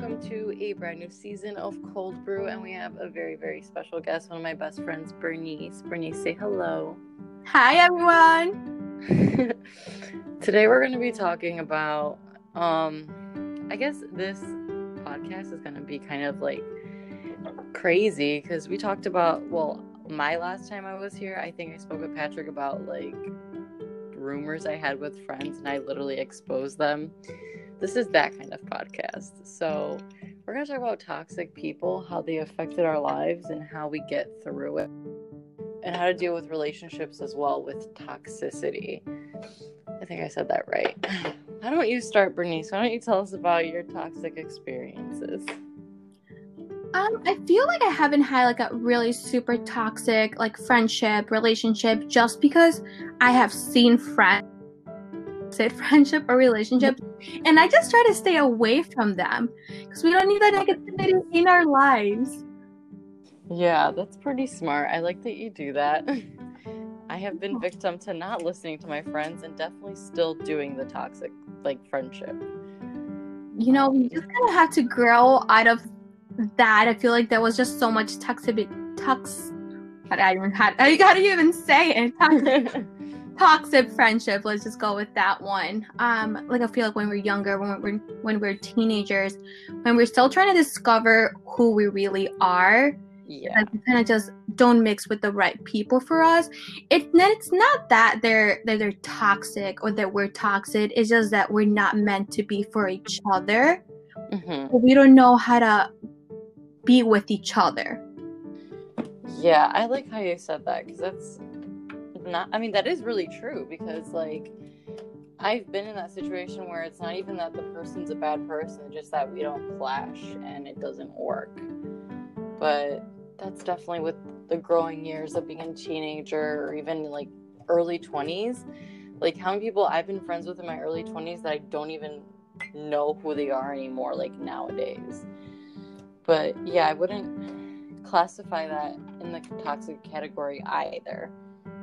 welcome to a brand new season of Cold Brew. And we have a very, very special guest, one of my best friends, Berenice. Berenice, say hello. Hi, everyone. Today, we're going to be talking about, um, I guess this podcast is going to be kind of like crazy because we talked about, well, my last time I was here, I think I spoke with Patrick about like rumors I had with friends and I literally exposed them this is that kind of podcast. So, we're going to talk about toxic people, how they affected our lives, and how we get through it, and how to deal with relationships as well with toxicity. I think I said that right. Why don't you start, Berenice? Why don't you tell us about your toxic experiences? Um, I feel like I haven't had like a really super toxic like friendship, relationship just because I have seen friends toxic friendship or relationship. And i just try to stay away from them because we don't need that negativity in our lives. Yeah that's pretty smart. I like that you do that. I have been oh. victim to not listening to my friends and definitely still doing the toxic like friendship. You know we just kind of have to grow out of that. I feel like there was just so much toxic tox I don't even have, I gotta even say it. toxic friendship let's just go with that one. Um like i feel like when we're younger when we're when we're teenagers when we're still trying to discover who we really are yeah. we kind of just don't mix with the right people for us. It then it's not that they're that they're toxic or that we're toxic it's just that we're not meant to be for each other. Mm-hmm. we don't know how to be with each other. Yeah i like how you said that because that's not i mean that is really true because like i've been in that situation where it's not even that the person's a bad person just that we don't clash and it doesn't work. But that's definitely with the growing years of being a teenager or even like early 20s like how many people i've been friends with in my early 20s that i don't even know who they are anymore like nowadays. But yeah i wouldn't classify that in the toxic category either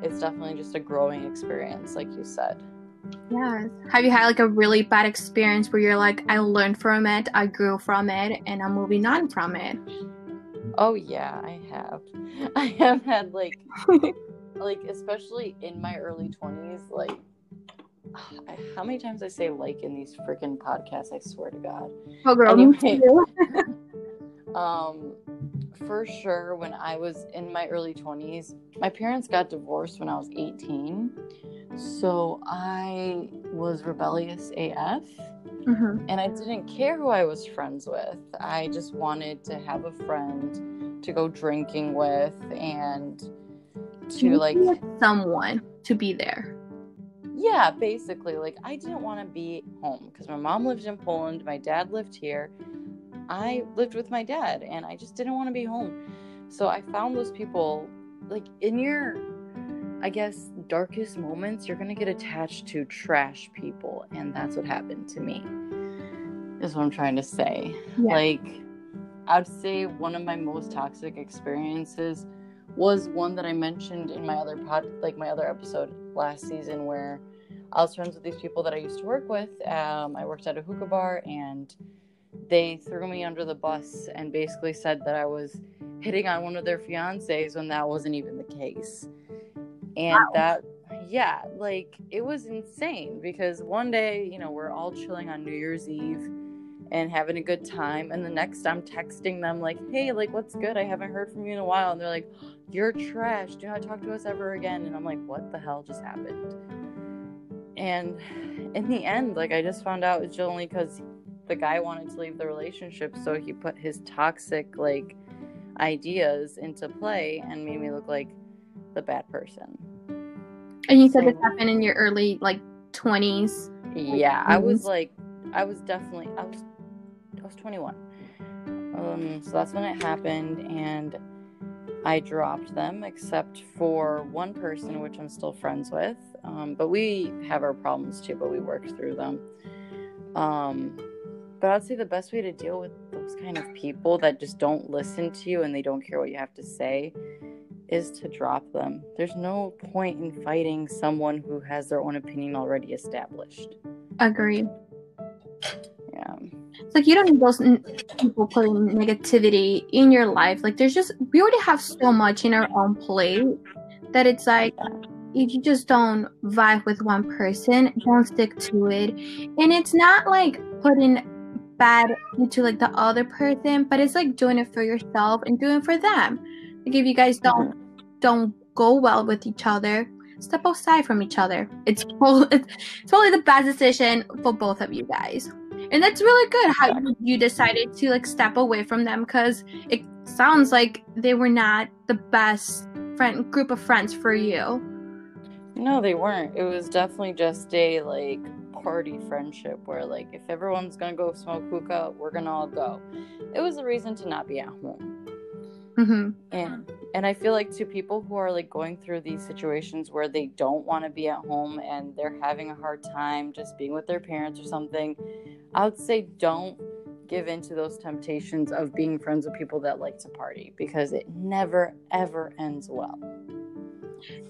it's definitely just a growing experience, like you said. Yes. Have you had like a really bad experience where you're like, I learned from it, I grew from it, and I'm moving on from it? Oh yeah, I have. I have had like, like especially in my early twenties, like. How many times I say like in these freaking podcasts? I swear to God. Oh, girl, anyway, um, for sure when I was in my early 20s, my parents got divorced when I was 18. So I was rebellious AF. Mm-hmm. And I didn't care who I was friends with. I just wanted to have a friend to go drinking with and to like someone to be there. Yeah, basically. Like I didn't want to be home because my mom lived in Poland, my dad lived here I lived with my dad and I just didn't want to be home. So I found those people like in your I guess darkest moments, you're going to get attached to trash people and that's what happened to me. Is what I'm trying to say. Yeah. Like I'd say one of my most toxic experiences was one that I mentioned in my other pod like my other episode last season where I was friends with these people that I used to work with. Um, I worked at a hookah bar and they threw me under the bus and basically said that I was hitting on one of their fiancés when that wasn't even the case. And wow. that, yeah, like it was insane because one day, you know, we're all chilling on New Year's Eve and having a good time. And the next I'm texting them, like, hey, like, what's good? I haven't heard from you in a while. And they're like, you're trash. Do not talk to us ever again. And I'm like, what the hell just happened? And in the end, like, I just found out it's only because the guy wanted to leave the relationship, so he put his toxic like ideas into play and made me look like the bad person. And you said so, this happened in your early like twenties. Yeah, I was like, I was definitely, I was, I was twenty one. Um, so that's when it happened, and I dropped them, except for one person, which I'm still friends with. Um, but we have our problems too, but we work through them. Um, but I'd say the best way to deal with those kind of people that just don't listen to you and they don't care what you have to say is to drop them. There's no point in fighting someone who has their own opinion already established. Agreed. Yeah. It's like you don't need those n- people putting negativity in your life. Like there's just we already have so much in our own plate that it's like if you just don't vibe with one person, don't stick to it. And it's not like putting bad into like the other person, but it's like doing it for yourself and doing it for them. Like if you guys don't don't go well with each other, step aside from each other. It's it's, probably the best decision for both of you guys. And that's really good how you decided to like step away from them because it sounds like they were not the best friend group of friends for you. No, they weren't. It was definitely just a like party friendship where like if everyone's gonna go smoke hookah, we're gonna all go. It was a reason to not be at home. hmm And and I feel like to people who are like going through these situations where they don't want to be at home and they're having a hard time just being with their parents or something, I would say don't give in to those temptations of being friends with people that like to party because it never ever ends well.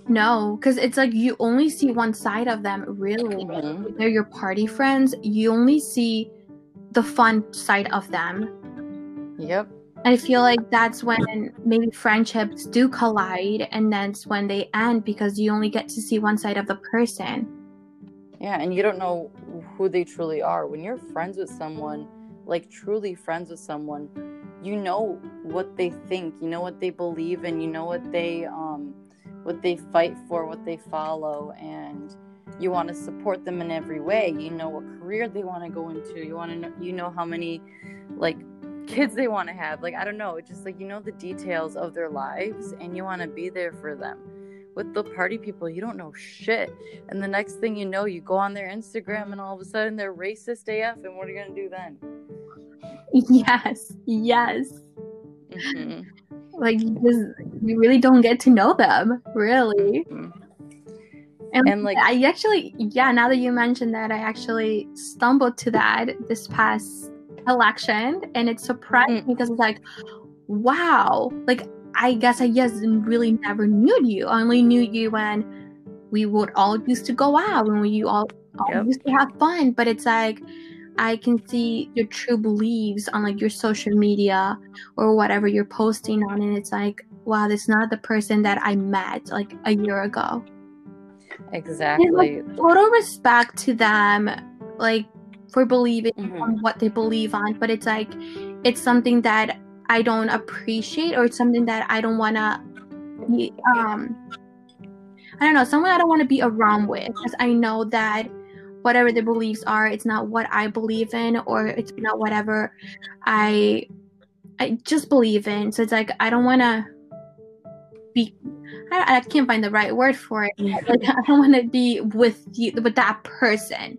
No, because it's like you only see one side of them, really. Mhm. They're your party friends. You only see the fun side of them. Yep. And I feel like that's when maybe friendships do collide, and that's when they end because you only get to see one side of the person. Yeah, and you don't know who they truly are. When you're friends with someone, like truly friends with someone, you know what they think, you know what they believe in, you know what they um what they fight for, what they follow, and you want to support them in every way. You know what career they want to go into. You want to know you know how many like kids they want to have. Like I don't know, it's just like you know the details of their lives and you want to be there for them. With the party people, you don't know shit. And the next thing you know, you go on their Instagram and all of a sudden they're racist AF. And what are you going to do then? Yes, yes. Mhm. Like you just you really don't get to know them, really. Mhm. And, And, like- I actually, yeah, now that you mentioned that, I actually stumbled to that this past election, and it surprised Mm. me because it's like, wow, like I guess I just really never knew you. I only knew you when we would all used to go out when we all, all Yep. used to have fun. But it's like I can see your true beliefs on like your social media or whatever you're posting on, and it's like, wow, this is not the person that I met like a year ago Exactly. total respect to them like for believing Mhm. on what they believe on but it's like it's something that i don't appreciate or it's something that i don't want to be um i don't know someone i don't want to be around with because i know that whatever their beliefs are it's not what i believe in or it's not whatever i i just believe in so it's like i don't want to be I, I can't find the right word for it like I don't want to be with you with that person.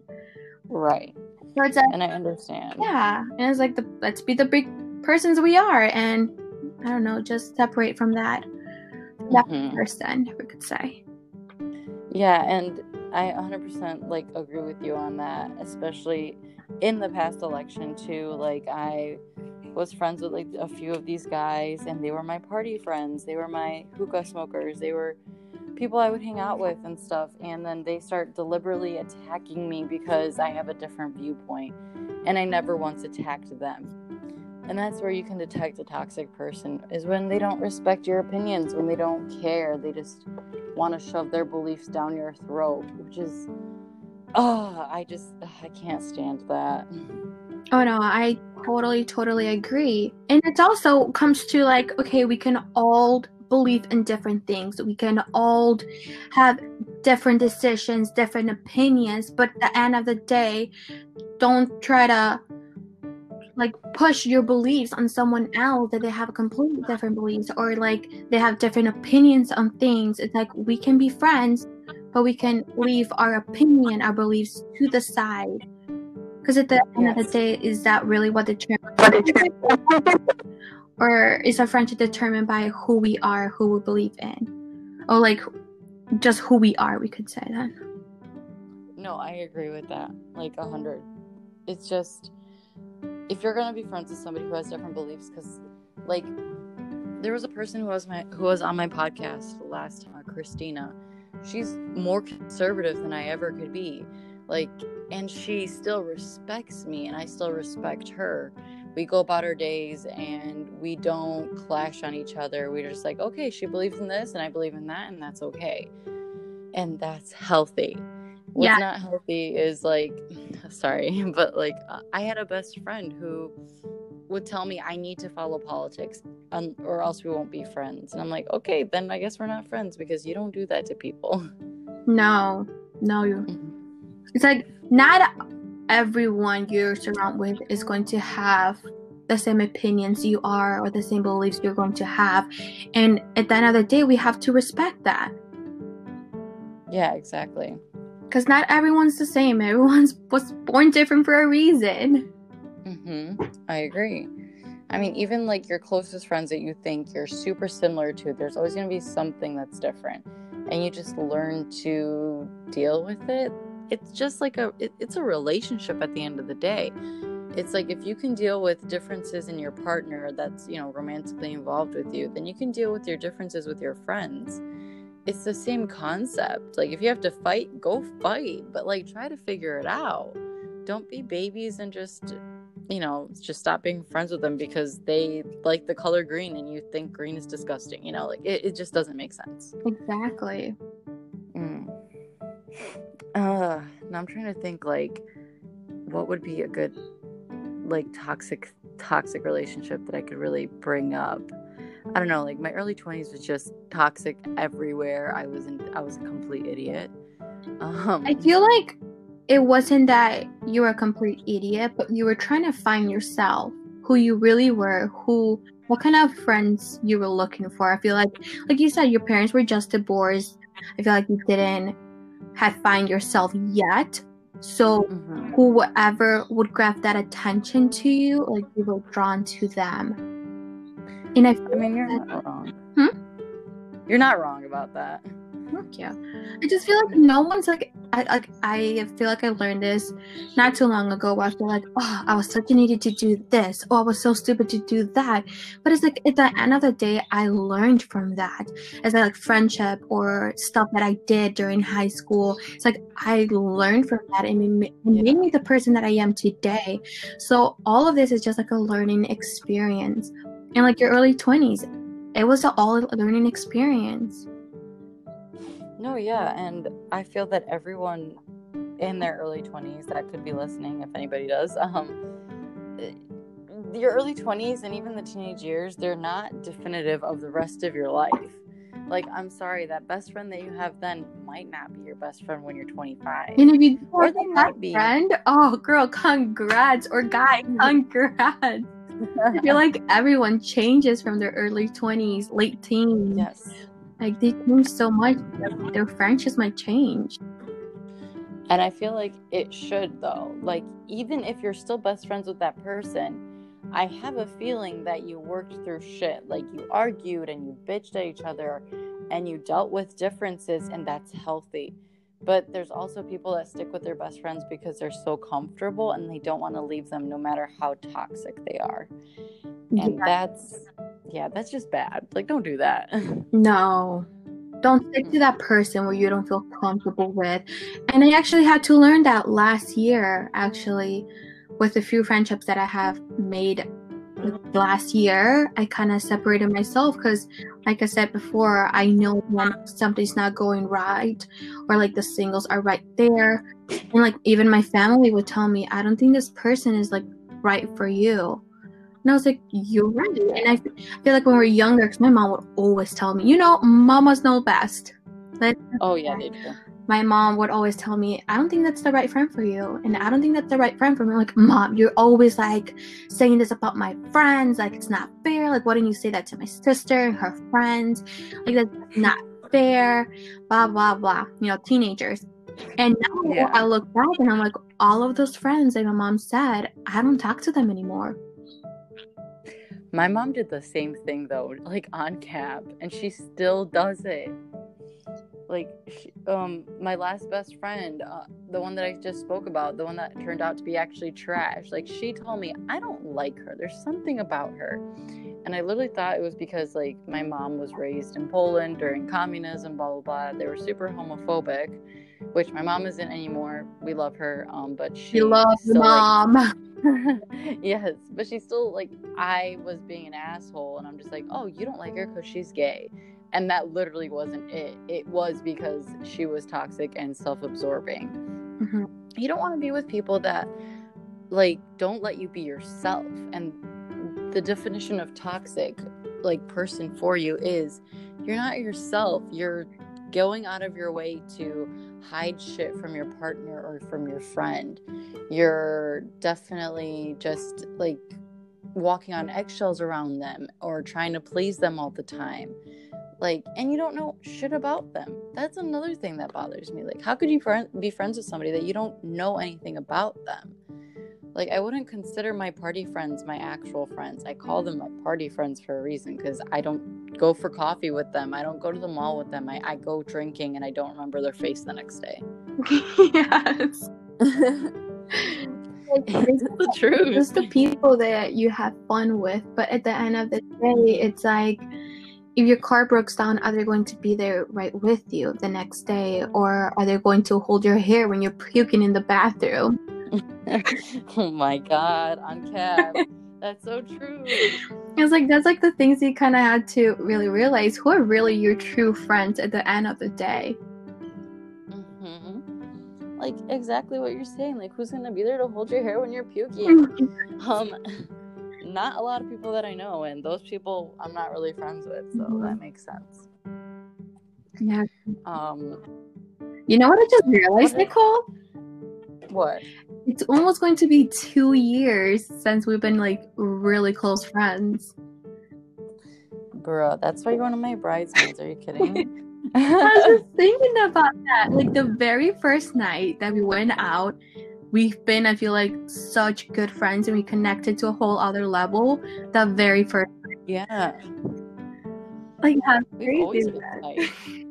Right. So it's like And I understand. yeah, and it's like the let's be the big persons we are, and I don't know, just separate from that that Mhm. person, if we could say. Yeah, and I 100% like agree with you on that, especially in the past election too. Like I was friends with like a few of these guys and they were my party friends. They were my hookah smokers. They were people I would hang out with and stuff and then they start deliberately attacking me because I have a different viewpoint and I never once attacked them. And that's where you can detect a toxic person is when they don't respect your opinions, when they don't care. They just want to shove their beliefs down your throat, which is oh, I just I can't stand that. Oh no, I totally, totally agree. And it also comes to like, okay, we can all believe in different things. We can all have different decisions, different opinions, but at the end of the day, don't try to like push your beliefs on someone else that they have completely different beliefs or like they have different opinions on things. It's like we can be friends, but we can leave our opinion, our beliefs to the side. Because at the end of the day, is that really what determines? or is a friendship determined by who we are, who we believe in, or like just who we are? We could say that. No, I agree with that. Like a hundred. It's just if you're gonna be friends with somebody who has different beliefs, because like there was a person who was my who was on my podcast last time, uh, Christina. She's more conservative than I ever could be, Like, and she still respects me and I still respect her. We go about our days and we don't clash on each other. We're just like, okay, she believes in this and I believe in that, and that's okay. And that's healthy. What's Yeah. not healthy is like, sorry, but like, uh, I had a best friend who would tell me I need to follow politics um, or else we won't be friends. And I'm like, okay, then I guess we're not friends because you don't do that to people. No, no, you. Mhm. It's like not everyone you're surrounded with is going to have the same opinions you are or the same beliefs you're going to have. And at the end of the day, we have to respect that. Yeah, exactly. Because not everyone's the same. Everyone's was born different for a reason. Mm-hmm. I agree. I mean, even like your closest friends that you think you're super similar to, there's always going to be something that's different. And you just learn to deal with it. It's just like a, it, it's a relationship at the end of the day. It's like if you can deal with differences in your partner that's, you know, romantically involved with you, then you can deal with your differences with your friends. It's the same concept. Like if you have to fight, go fight, but like try to figure it out. Don't be babies and just you know, just stop being friends with them because they like the color green and you think green is disgusting. You know, like it, it just doesn't make sense. Exactly. Mm. Uh, now I'm trying to think like what would be a good like toxic toxic relationship that I could really bring up. I don't know, like my early 20s was just toxic everywhere. I was in I was a complete idiot. Um I feel like it wasn't that you were a complete idiot, but you were trying to find yourself, who you really were, who, what kind of friends you were looking for. I feel like, like you said, your parents were just divorced. I feel like you didn't have find yourself yet. So mhm. whoever would grab that attention to you, like you were drawn to them. And I I mean, you're not wrong. Hmm? You're not wrong about that. Thank you. I just feel like no one's like I like I feel like I learned this not too long ago where I feel like oh I was such an idiot to do this oh I was so stupid to do that but it's like at the end of the day I learned from that as I like friendship or stuff that I did during high school it's like I learned from that and it made me the person that I am today so all of this is just like a learning experience and like your early 20s it was a all learning experience No, yeah, and I feel that everyone in their early 20s that could be listening if anybody does um your early 20s and even the teenage years they're not definitive of the rest of your life like i'm sorry that best friend that you have then might not be your best friend when you're 25 And if you Or they might be. friend, oh girl, congrats. Or guy, congrats. I feel like everyone changes from their early twenties, late teens. yes Like they change so much. Their friendships might change. And I feel like it should though. Like even if you're still best friends with that person, I have a feeling that you worked through shit. Like you argued and you bitched at each other and you dealt with differences and that's healthy. But there's also people that stick with their best friends because they're so comfortable and they don't want to leave them no matter how toxic they are. And Yeah. that's yeah, that's just bad. Like don't do that. No. Don't stick to that person where you don't feel comfortable with. And I actually had to learn that last year, actually, with a few friendships that I have made last year. I kind of separated myself because, like I said before, I know when something's not going right or like the singles are right there. And like even my family would tell me, I don't think this person is like right for you. And I was like, you're right. And I feel like when we are younger, because my mom would always tell me, you know, mamas know best. Like, oh yeah, they do. My mom would always tell me, I don't think that's the right friend for you. And I don't think that's the right friend for me. I'm like, mom, you're always like saying this about my friends. Like, it's not fair. Like, why didn't you say that to my sister and her friends? Like, that's not fair. Blah, blah, blah. You know, teenagers. And now Yeah. I look back and I'm like, all of those friends, like my mom said, I don't talk to them anymore. My mom did the same thing though, like on cap, and she still does it. Like, she, um, my last best friend, uh, the one that I just spoke about, the one that turned out to be actually trash. Like, she told me I don't like her. There's something about her, and I literally thought it was because like my mom was raised in Poland during communism, blah blah blah. They were super homophobic, which my mom isn't anymore. We love her, um, but she You love still, your like, mom. yes, but she's still like I was being an asshole, and I'm just like, oh, you don't like her because she's gay, and that literally wasn't it. It was because she was toxic and self-absorbing. Mhm. You don't want to be with people that like don't let you be yourself, and the definition of toxic like person for you is you're not yourself. You're going out of your way to hide shit from your partner or from your friend. You're definitely just like walking on eggshells around them or trying to please them all the time. Like, and you don't know shit about them. That's another thing that bothers me. Like, how could you friend- be friends with somebody that you don't know anything about them? Like, I wouldn't consider my party friends my actual friends. I call them my party friends for a reason because I don't go for coffee with them. I don't go to the mall with them. I, I go drinking and I don't remember their face the next day. yes. Like, it's the truth. just the people that you have fun with. But at the end of the day, it's like if your car breaks down, are they going to be there right with you the next day, or are they going to hold your hair when you're puking in the bathroom? oh my god, on cap. That's so true. It's like that's like the things you kind of had to really realize who are really your true friends at the end of the day. hmm Like exactly what you're saying. Like who's gonna be there to hold your hair when you're puking? um, not a lot of people that I know, and those people I'm not really friends with, so Mhm. that makes sense. yeah. Um, You know what I just realized, Okay. Nicolle? what? It's almost going to be two years since we've been like really close friends. Bro, that's why you're one of my bridesmaids. Are you kidding? I was just thinking about that. Like the very first night that we went out, we've been, I feel like, such good friends and we connected to a whole other level. The very first, yeah, like, we've crazy always is been that? tight.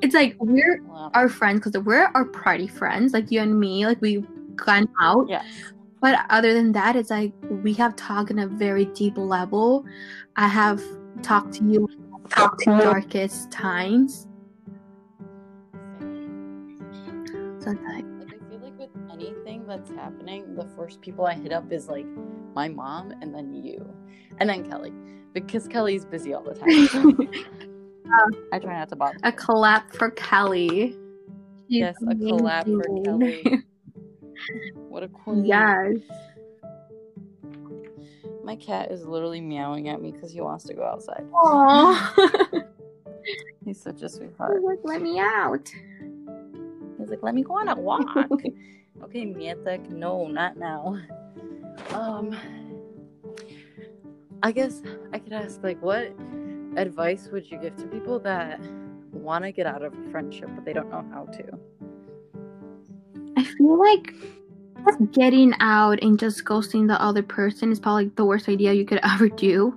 It's like we're Wow. our friends because we're our party friends, like you and me. Like we've gone out, Yes. but other than that, it's like we have talked on a very deep level. I have talked to you, talked to darkest times. So it's like. That's happening, the first people I hit up is like my mom and then you. And then Kelly. Because Kelly's busy all the time. so um, I try not to bother. a clap for Kelly. She's Yes, a collab for. Kelly. What a queen. yes. My cat is literally meowing at me because he wants to go outside. Aww. He's such a sweetheart. like, let me out. He's like, let me go on a walk. Okay, Mietek, no, not now. Um, I guess I could ask, like, what advice would you give to people that want to get out of a friendship but they don't know how to? I feel like just getting out and just ghosting the other person is probably the worst idea you could ever do.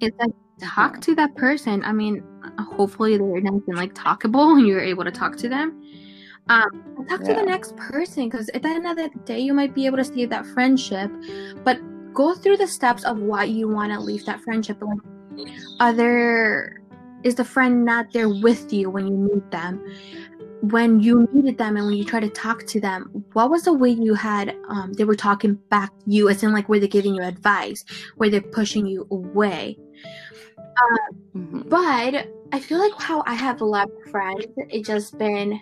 It's like talk to that person. I mean, hopefully they're nice and like talkable and you're able to talk to them. Um, talk to the next person because at the end of the day, you might be able to save that friendship, but go through the steps of why you want to leave that friendship. Like, are there is the friend not there with you when you meet them? When you needed them and when you try to talk to them, what was the way you had um, they were talking back to you? As in, like, were they giving you advice? Were they pushing you away? Mhm. But I feel like how I have left friends, it just been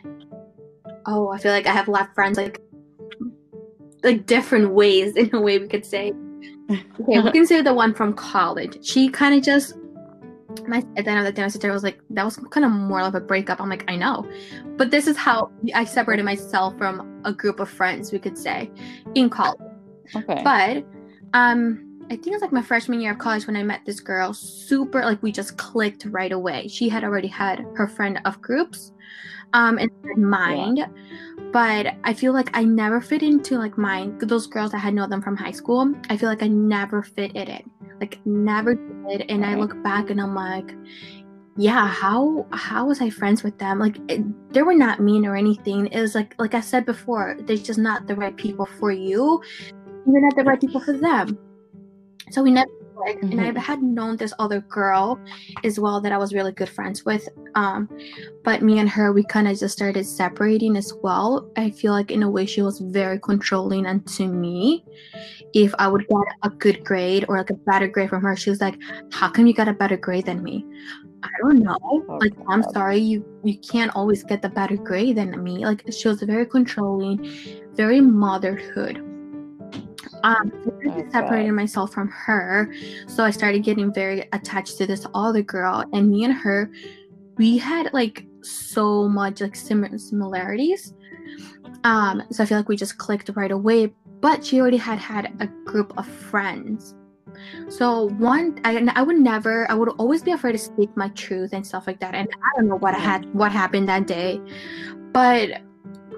oh, I feel like I have left friends like like different ways in a way we could say. Okay, we can say the one from college. She kind of just my at the end of the day, my sister was like, that was kind of more of a breakup. I'm like, I know, but this is how I separated myself from a group of friends. We could say in college. Okay. But um I think it was like my freshman year of college when I met this girl. Super like we just clicked right away. She had already had her friend of groups um in mind. But I feel like I never fit into like mine those girls I had known them from high school. I feel like I never fit in it. Like never did. And I look back and I'm like yeah how how was i friends with them like it, they were not mean or anything it was like like i said before they're just not the right people for you you're not the right people for them so we never topic, and I had known this other girl as well that I was really good friends with. Um, but me and her, we kind of just started separating as well. I feel like in a way she was very controlling, and to me, if I would get a good grade or like a better grade from her, she was like, "How come you got a better grade than me?" I don't know. Oh, like, I'm sorry, you you can't always get the better grade than me. Like, she was very controlling, very motherhood. Um, I separated God. myself from her, so I started getting very attached to this other girl, and me and her, we had like so much like sim- similarities. Um, so I feel like we just clicked right away. But she already had had a group of friends. So one, I, I would never, I would always be afraid to speak my truth and stuff like that. And I don't know what I had, what happened that day, but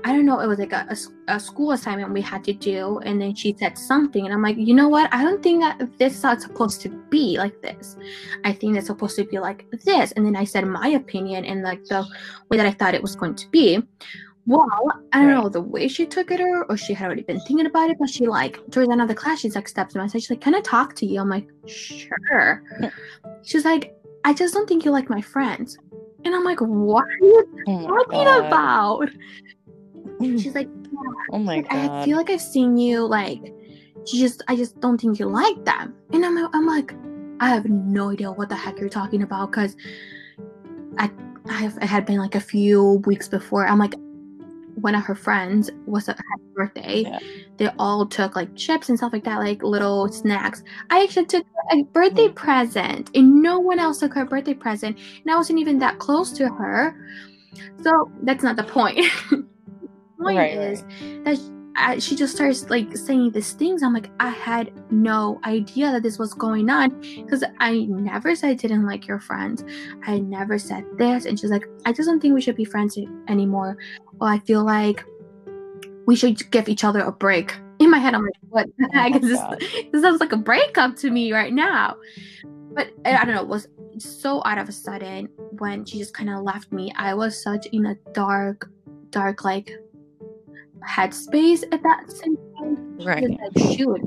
I don't know. It was like a a school assignment we had to do, and then she said something, and I'm like, you know what? I don't think that this is how it's supposed to be like this. I think it's supposed to be like this. And then I said my opinion and like the way that I thought it was going to be. Well, I don't Right. know the way she took it, or, or she had already been thinking about it. But she like during another class, she's like steps to my side. She's like, "Can I talk to you?" I'm like, "Sure." she's like, "I just don't think you like my friends," and I'm like, "What are you Oh talking God. about?" She's like, Oh my like, I feel like I've seen you like she just I just don't think you like them. And I'm I'm like, I have no idea what the heck you're talking about because I I it had been like a few weeks before. I'm like one of her friends was a had a birthday. Yeah. They all took like chips and stuff like that, like little snacks. I actually took a birthday Mhm. present, and no one else took her birthday present, and I wasn't even that close to her. So that's not the point. point Right, is that I, she just starts like saying these things. I'm like, I had no idea that this was going on because I never said I didn't like your friends. I never said this. And she's like, I just don't think we should be friends anymore. Well, I feel like we should give each other a break. In my head, I'm like, what the Oh heck is this? This sounds like a breakup to me right now. But I I don't know, it was so out of a sudden when she just kind of left me. I was such in a dark, dark like headspace at that same time. Right. Like, shoot,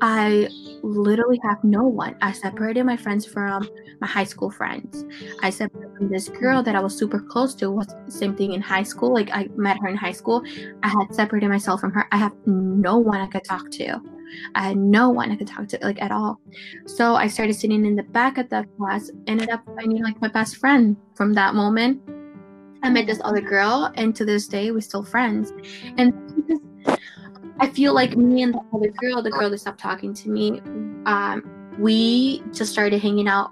I literally have no one. I separated my friends from my high school friends. I separated from this girl that I was super close to. Was the same thing in high school. Like I met her in high school. I had separated myself from her. I have no one I could talk to. I had no one I could talk to like at all. So I started sitting in the back of the class. Ended up finding like my best friend from that moment. I met this other girl, and to this day we're still friends. And I feel like me and the other girl, the girl that stopped talking to me, um, we just started hanging out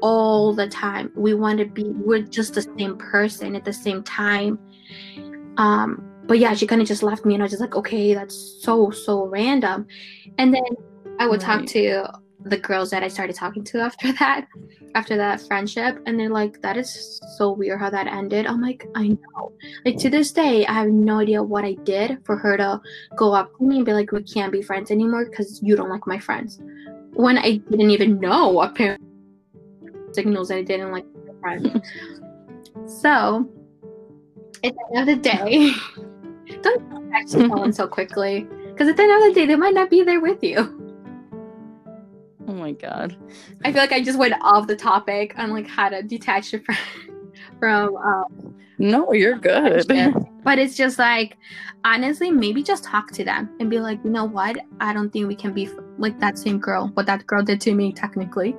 all the time. We want to be, we're just the same person at the same time. Um, but yeah, she kind of just left me, and I was just like, okay, that's so so random. And then I would talk to the girls that I started talking to after that, after that friendship, and they're like, that is so weird how that ended. I'm like, I know. Like to this day, I have no idea what I did for her to go up to me and be like, we can't be friends anymore because you don't like my friends. When I didn't even know apparently signals that I didn't like my friends. so at the end of the day, don't actually someone so quickly. Because at the end of the day, they might not be there with you. Oh my god. I feel like I just went off the topic on like how to detach your friend from um, No, you're good. But it's just like, honestly, maybe just talk to them and be like, you know what? I don't think we can be like that same girl. What that girl did to me, technically.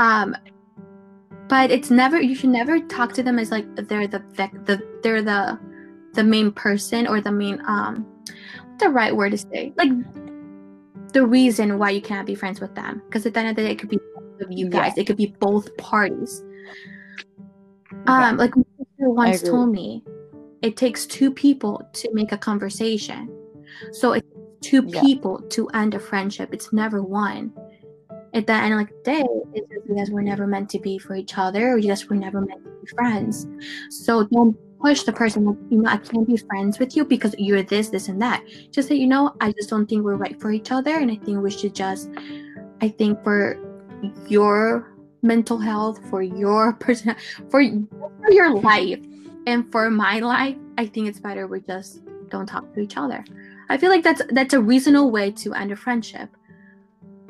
Um, but it's never. You should never talk to them as like they're the vic- the they're the the main person or the main um the right word to say like the reason why you cannot be friends with them because at the end of the day it could be both of you guys. Yeah. it could be both parties. Um like once told me it takes two people to make a conversation. So it's two Yeah. people to end a friendship it's never one. At the end of the day it's just because we're never meant to be for each other or just we're never meant to be friends. So don't push the person like you know i can't be friends with you because you're this this and that just say you know i just don't think we're right for each other and i think we should just i think for your mental health for your person for, for your life and for my life i think it's better we just don't talk to each other i feel like that's that's a reasonable way to end a friendship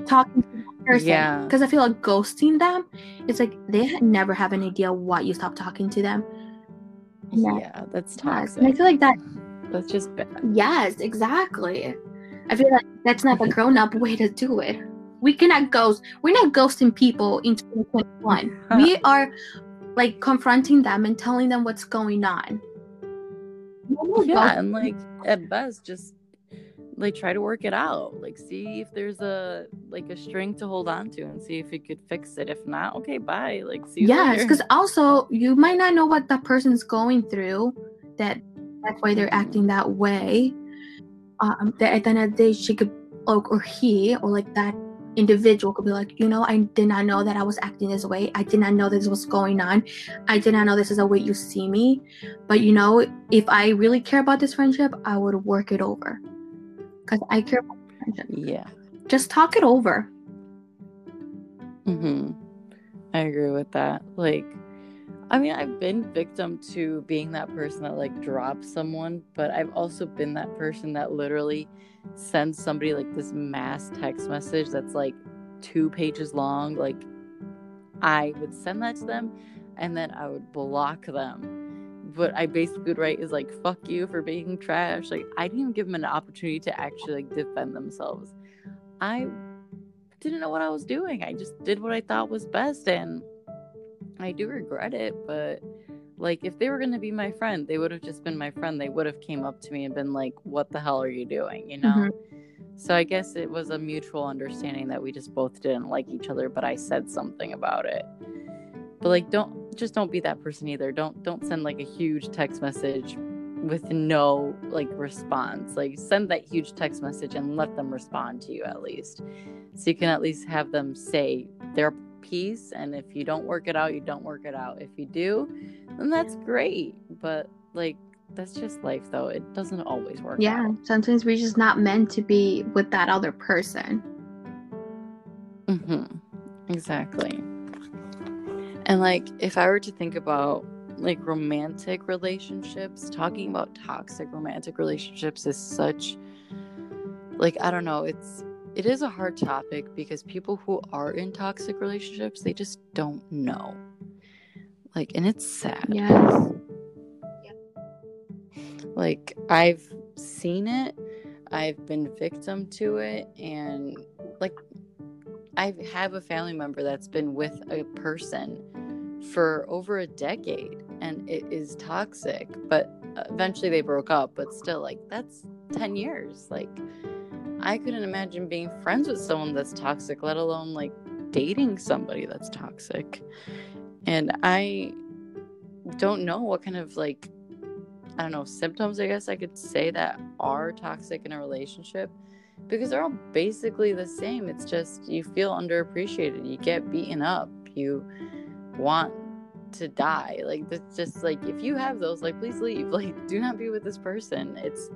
talking to the person. Yeah. Because I feel like ghosting them, it's like they never have an idea why you stop talking to them. Yeah. Yeah, that's Yes. toxic. And I feel like that That's just bad. yes, exactly. I feel like that's not the mm-hmm. grown up way to do it. We cannot ghost we're not ghosting people in 2021. we are like confronting them and telling them what's going on. Yeah, and like at best, just like try to work it out. Like see if there's a like a string to hold on to, and see if you could fix it. If not, okay, bye. Like see. Yes, because also you might not know what that person's going through. That that's why they're Mhm. acting that way. Um, that at the end of the day, she could, or, or he, or like that individual could be like, you know, I did not know that I was acting this way. I did not know this was going on. I did not know this is the way you see me. But you know, if I really care about this friendship, I would work it over. Because I care about friendship. yeah. Just talk it over. hmm I agree with that. Like, I mean, I've been victim to being that person that like drops someone, but I've also been that person that literally sends somebody like this mass text message that's like two pages long. Like, I would send that to them and then I would block them. What I basically would write is like, fuck you for being trash. Like, I didn't even give them an opportunity to actually like defend themselves. I didn't know what I was doing. I just did what I thought was best and I do regret it, but like if they were going to be my friend, they would have just been my friend. They would have came up to me and been like, "What the hell are you doing?" you know? Mhm. So I guess it was a mutual understanding that we just both didn't like each other, but I said something about it. But like don't just don't be that person either. Don't don't send like a huge text message with no like response. Like send that huge text message and let them respond to you at least. So you can at least have them say their piece and if you don't work it out, you don't work it out. If you do, then that's great. But like that's just life though. It doesn't always work Yeah, out. sometimes we're just not meant to be with that other person. hmm Exactly. And like, if I were to think about like romantic relationships, talking about toxic romantic relationships is such like I don't know, it's it is a hard topic because people who are in toxic relationships, they just don't know. Like, and it's sad. Yes. Yeah. Like I've seen it, I've been victim to it, and like I have a family member that's been with a person for over a decade, and it is toxic. But eventually they broke up. But still, like that's ten years. Like I couldn't imagine being friends with someone that's toxic, let alone like dating somebody that's toxic. And I don't know what kind of like I don't know, symptoms, I guess I could say that are toxic in a relationship because they're all basically the same. It's just you feel underappreciated, you get beaten up, you want to die. Like, that's just like if you have those, like, please leave. Like, do not be with this person. It's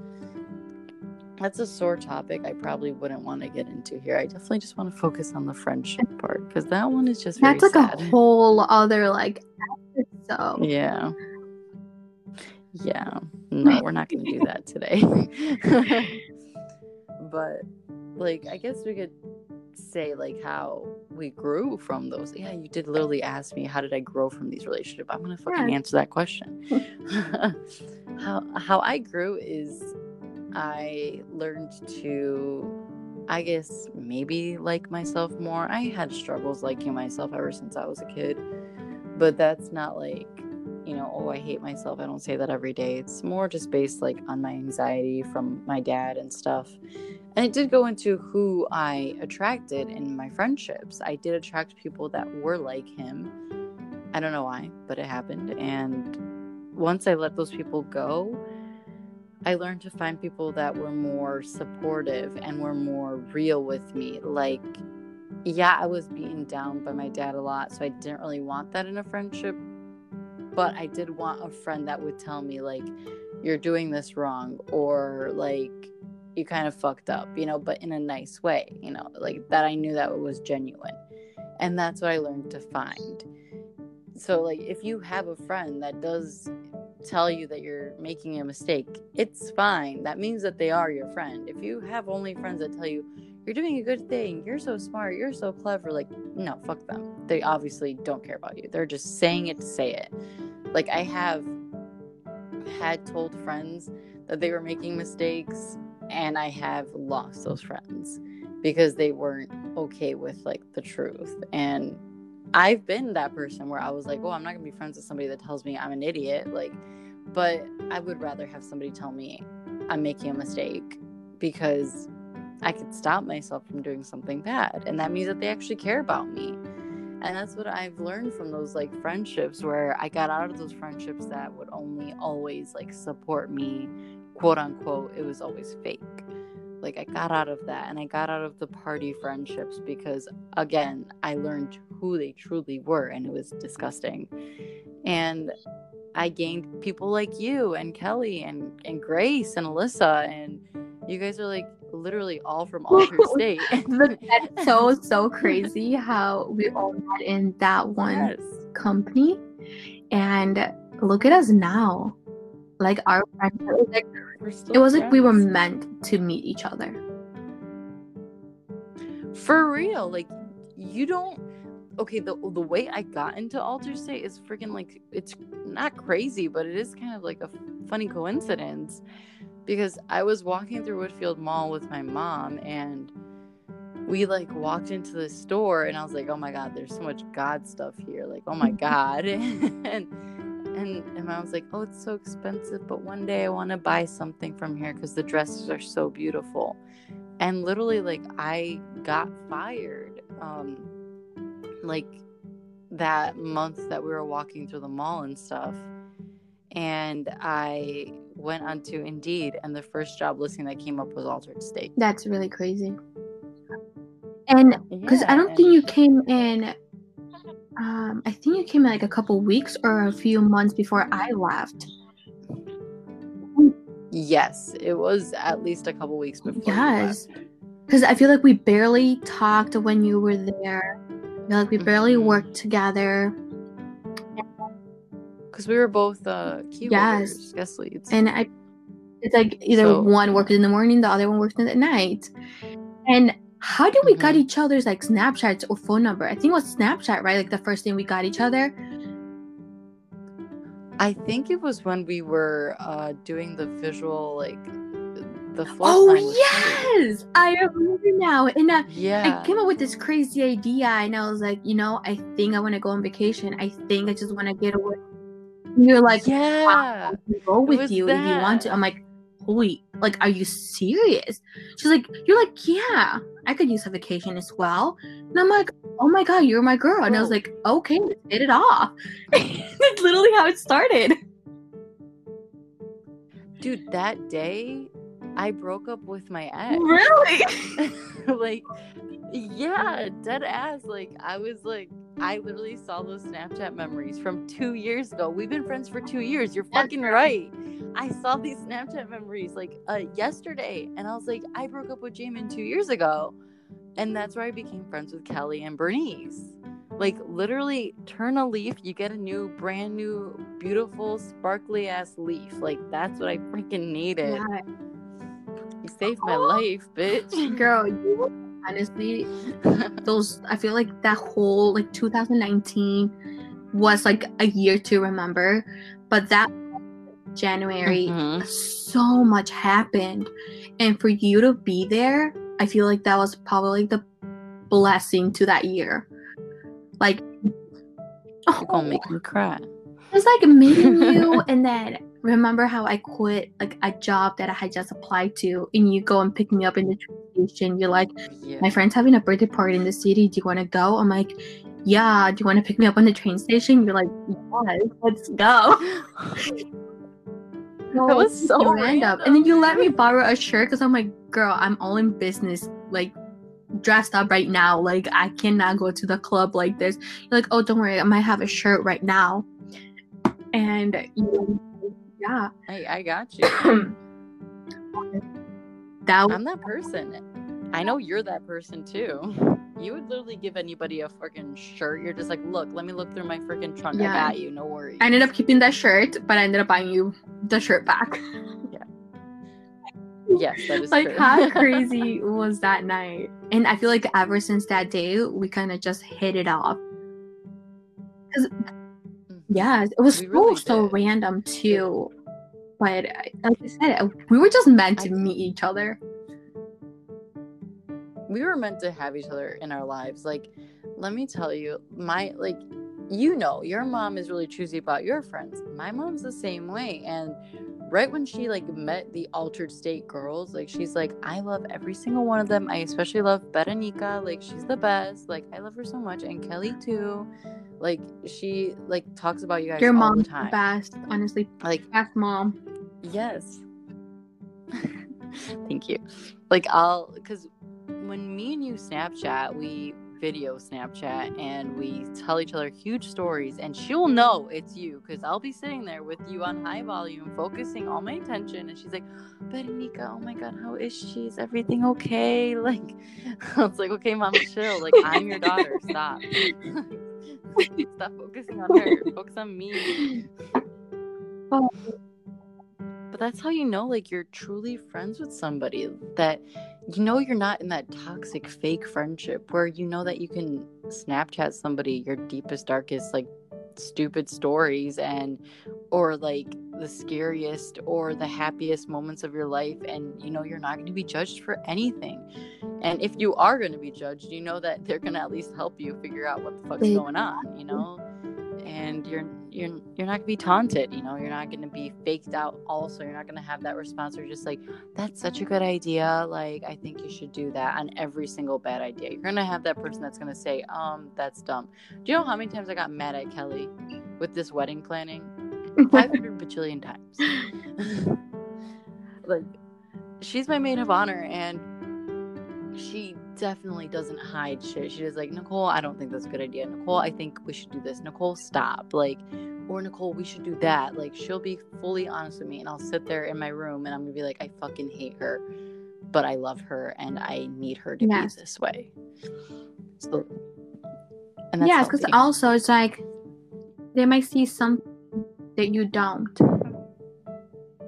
that's a sore topic I probably wouldn't want to get into here. I definitely just want to focus on the friendship part because that one is just That's like sad. a whole other like episode. Yeah. Yeah. No, we're not going to do that today. but like I guess we could say like how we grew from those. Yeah, you did literally ask me how did I grow from these relationships. I'm to fucking Yeah. answer that question. how how I grew is I learned to I guess maybe like myself more. I had struggles liking myself ever since I was a kid. But that's not like you know, oh, I hate myself. I don't say that every day. It's more just based like on my anxiety from my dad and stuff. And it did go into who I attracted in my friendships. I did attract people that were like him. I don't know why, but it happened. And once I let those people go, I learned to find people that were more supportive and were more real with me. Like, yeah, I was beaten down by my dad a lot, so I didn't really want that in a friendship but I did want a friend that would tell me like you're doing this wrong or like you kind of fucked up, you know, but in a nice way, you know, like that I knew that was genuine. And that's what I learned to find. So like if you have a friend that does tell you that you're making a mistake, it's fine. That means that they are your friend. If you have only friends that tell you you're doing a good thing, you're so smart, you're so clever, like no, fuck them. They obviously don't care about you. They're just saying it to say it. Like I have had told friends that they were making mistakes and I have lost those friends because they weren't okay with like the truth and I've been that person where I was like, "Oh, I'm not going to be friends with somebody that tells me I'm an idiot." Like, but I would rather have somebody tell me I'm making a mistake because I could stop myself from doing something bad, and that means that they actually care about me. And that's what I've learned from those like friendships where I got out of those friendships that would only always like support me, quote unquote. It was always fake like I got out of that and I got out of the party friendships because again, I learned who they truly were and it was disgusting. And I gained people like you and Kelly and, and Grace and Alyssa and you guys are like literally all from Altar'd State. That's so so crazy how we all met in that one yes. company. And look at us now. Like our friendship was like it was like we were meant to meet each other. For real, like you don't. Okay, the the way I got into Altar'd State is freaking like it's not crazy, but it is kind of like a funny coincidence because I was walking through Woodfield Mall with my mom and we like walked into the store and I was like, oh my god, there's so much God stuff here. Like, oh my god. and and and mom was like oh it's so expensive but one day i want to buy something from here because the dresses are so beautiful. And literally like i got fired um like that month that we were walking through the mall and stuff and i went onto indeed and the first job listing that came up was Altar'd State. That's really crazy. And because yeah, i don't think you came in um, I think you came like a couple weeks or a few months before I left. Yes, it was at least a couple weeks before. Yes, because I feel like we barely talked when you were there. I feel like we barely mm-hmm. worked together. Because we were both uh, key yes. guest leads, and I, it's like either so, one worked in the morning, the other one worked in the night, and how did we mm-hmm. got each other's like Snapchats or phone number? I think it was Snapchat, right? Like the first thing we got each other. I think it was when we were uh doing the visual like the Oh yes, I remember now. And uh, yeah, I came up with this crazy idea, and I was like, you know, I think I want to go on vacation. I think I just want to get away. you're like, yeah, go with you that. if you want to. I'm like, holy, like, are you serious? She's like, you're like, yeah, I could use a vacation as well. And I'm like, oh my god, you're my girl. And I was oh. like, okay, let's hit it off. That's literally how it started. Dude, that day I broke up with my ex. Really? like, yeah, dead ass. Like, I was like, I literally saw those Snapchat memories from two years ago. We've been friends for two years. You're fucking right. I saw these Snapchat memories like uh, yesterday, and I was like, I broke up with Jamin two years ago. And that's where I became friends with Kelly and Berenice. Like, literally, turn a leaf, you get a new, brand new, beautiful, sparkly ass leaf. Like, that's what I freaking needed. Yeah. You saved my life, bitch. Girl, you honestly, those, I feel like that whole, like, 2019 was like a year to remember. But that January, mm-hmm. so much happened. And for you to be there, I feel like that was probably the blessing to that year. Like, you're gonna make me cry. It's like meeting you, and then remember how I quit like a job that I had just applied to, and you go and pick me up in the train station. You're like, yeah. my friend's having a birthday party in the city. Do you want to go? I'm like, yeah. Do you want to pick me up on the train station? You're like, yes, let's go. that was so random. random. And then you let me borrow a shirt because I'm like, girl, I'm all in business, like dressed up right now. Like I cannot go to the club like this. You're like, oh, don't worry, I might have a shirt right now. And you yeah, I, I got you. that I'm that person. I know you're that person too. You would literally give anybody a freaking shirt. You're just like, look, let me look through my freaking trunk. Yeah. I got you. No worries. I ended up keeping that shirt, but I ended up buying you the shirt back. Yeah yes, that is like true. how crazy was that night? And I feel like ever since that day, we kind of just hit it off. Yeah, it was We so really so random too. But like I said, we were just meant to I- meet each other. we were meant to have each other in our lives. Like, let me tell you, my like, you know, your mom is really choosy about your friends. My mom's the same way, and right when she like met the Altar'd State girls, like she's like, I love every single one of them. I especially love Berenica. Like, she's the best. Like, I love her so much, and Kelly too. Like, she like talks about you guys Your mom's the time. best, honestly. Like, Best mom. Yes. Thank you. Like I'll cuz when me and you Snapchat, we video Snapchat and we tell each other huge stories and she'll know it's you cuz I'll be sitting there with you on high volume focusing all my attention and she's like, "Berenica, oh my god, how is she? Is everything okay?" Like I was like, "Okay, mom, chill. Like I'm your daughter. Stop." Stop focusing on her. Focus on me. Oh. But that's how you know, like, you're truly friends with somebody that you know you're not in that toxic fake friendship where you know that you can Snapchat somebody your deepest, darkest, like, stupid stories and or like the scariest or the happiest moments of your life and you know you're not going to be judged for anything. And if you are going to be judged you know that they're going to at least help you figure out what the fuck's going on you know and you're you're you're not gonna be taunted you know you're not gonna be faked out also you're not gonna have that response you're just like that's such a good idea like i think you should do that on every single bad idea. You're gonna have that person that's gonna say um that's dumb. Do you know how many times i got mad at kelly with this wedding planning? 500 bajillion times. Like she's my maid of honor and she definitely doesn't hide shit. She she's like Nicolle i don't think that's a good idea. Nicolle i think we should do this. Nicolle stop. Like or Nicolle we should do that. Like she'll be fully honest with me and i'll sit there in my room and i'm gonna be like i fucking hate her but i love her and i need her to be this way. So and that's yes, because also it's like they might see something that you don't.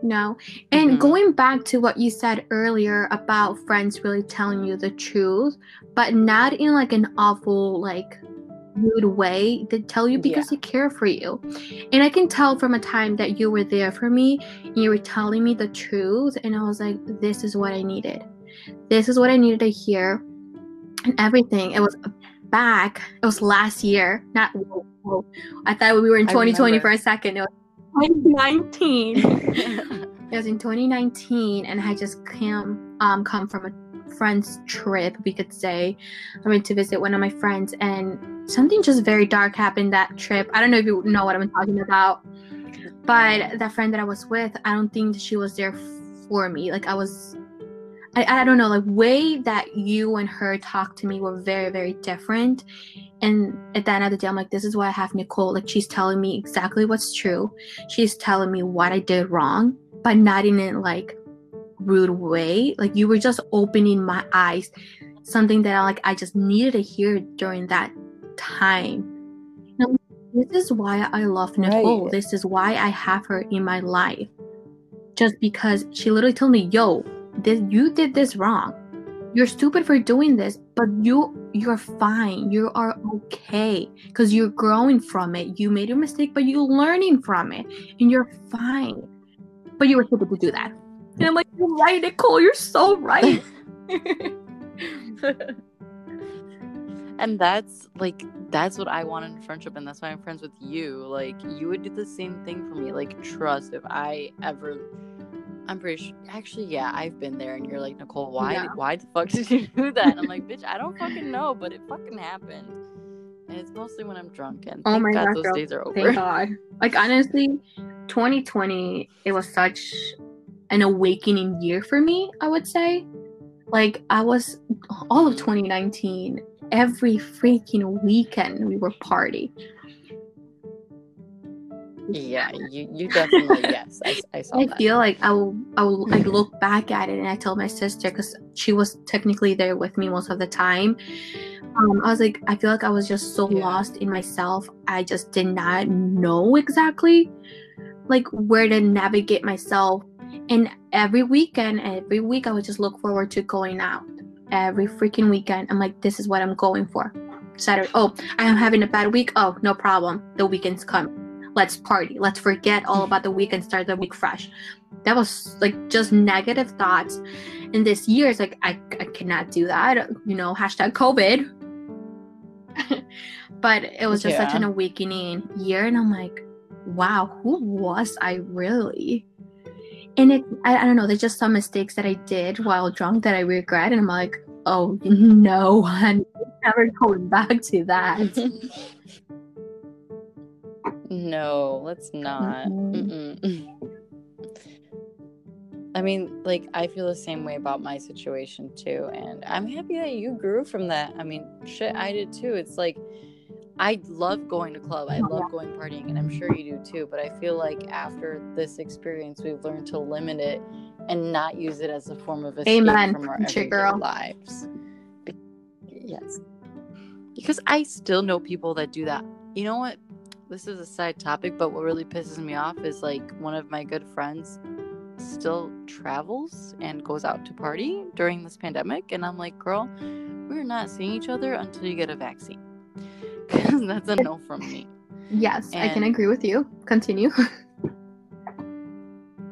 No. And Mhm. going back to what you said earlier about friends really telling you the truth, but not in like an awful, like rude way. They tell you because they care for you. And I can tell from a time that you were there for me and you were telling me the truth. And I was like, this is what I needed. This is what I needed to hear. And everything. It was back. It was last year. Not whoa, whoa. I thought we were in 2020 for a second. It was 2019. It was in 2019, and I just came um come from a friend's trip, we could say. I went to visit one of my friends, and something just very dark happened that trip. I don't know if you know what I'm talking about, but that friend that I was with, I don't think she was there for me. Like I was. I, I don't know, like way that you and her talked to me were very, very different. And at the end of the day, I'm like, this is why I have Nicolle. Like she's telling me exactly what's true. She's telling me what I did wrong but not in a like rude way. Like you were just opening my eyes, something that I like I just needed to hear during that time. Like, this is why I love Nicolle. Right. This is why I have her in my life. Just because she literally told me, "Yo, this you did this wrong. You're stupid for doing this, but you you're fine. You are okay because you're growing from it. You made a mistake, but you're learning from it, and you're fine." but you were stupid to do that. And I'm like, you're right, Nicolle, you're so right. and that's like that's what I want in friendship, and that's why I'm friends with you. Like you would do the same thing for me. Like trust if I ever. I'm pretty sure. Actually, yeah, I've been there, and you're like, Nicolle, why? Yeah. Why the fuck did you do that? And I'm like, bitch, I don't fucking know, but it fucking happened. And it's mostly when I'm drunk, and Oh my God God, those girl. days are over. Thank God. Like honestly, 2020, it was such an awakening year for me, I would say. Like I was all of 2019, every freaking weekend we were party. Yeah, you, you definitely yes. I, I saw I that. feel like I will, I will like look back at it and I told my sister because she was technically there with me most of the time. Um, I was like, I feel like I was just so Yeah. lost in myself. I just did not know exactly like where to navigate myself. And every weekend, every week, I would just look forward to going out. Every freaking weekend, I'm like, this is what I'm going for. Saturday. Oh, I am having a bad week. Oh, no problem. The weekend's come. Let's party. Let's forget all about the week and start the week fresh. That was like just negative thoughts. And this year, it's like I, I cannot do that. You know, hashtag COVID. but it was just such an awakening year, and I'm like, wow, who was I really? And it, I, I don't know. There's just some mistakes that I did while drunk that I regret, and I'm like, oh no, I'm never going back to that. No, let's not. Mm-mm. Mm-mm. I mean, like, I feel the same way about my situation too. And I'm happy that you grew from that. I mean, shit, I did too. It's like, I love going to club. I love going partying, and I'm sure you do too. But I feel like after this experience, we've learned to limit it and not use it as a form of escape Amen. from our everyday girl. lives. Yes, because I still know people that do that. You know what? This is a side topic, but what really pisses me off is like one of my good friends still travels and goes out to party during this pandemic, and I'm like, girl, we're not seeing each other until you get a vaccine. Because that's a no from me. Yes, I can agree with you. Continue.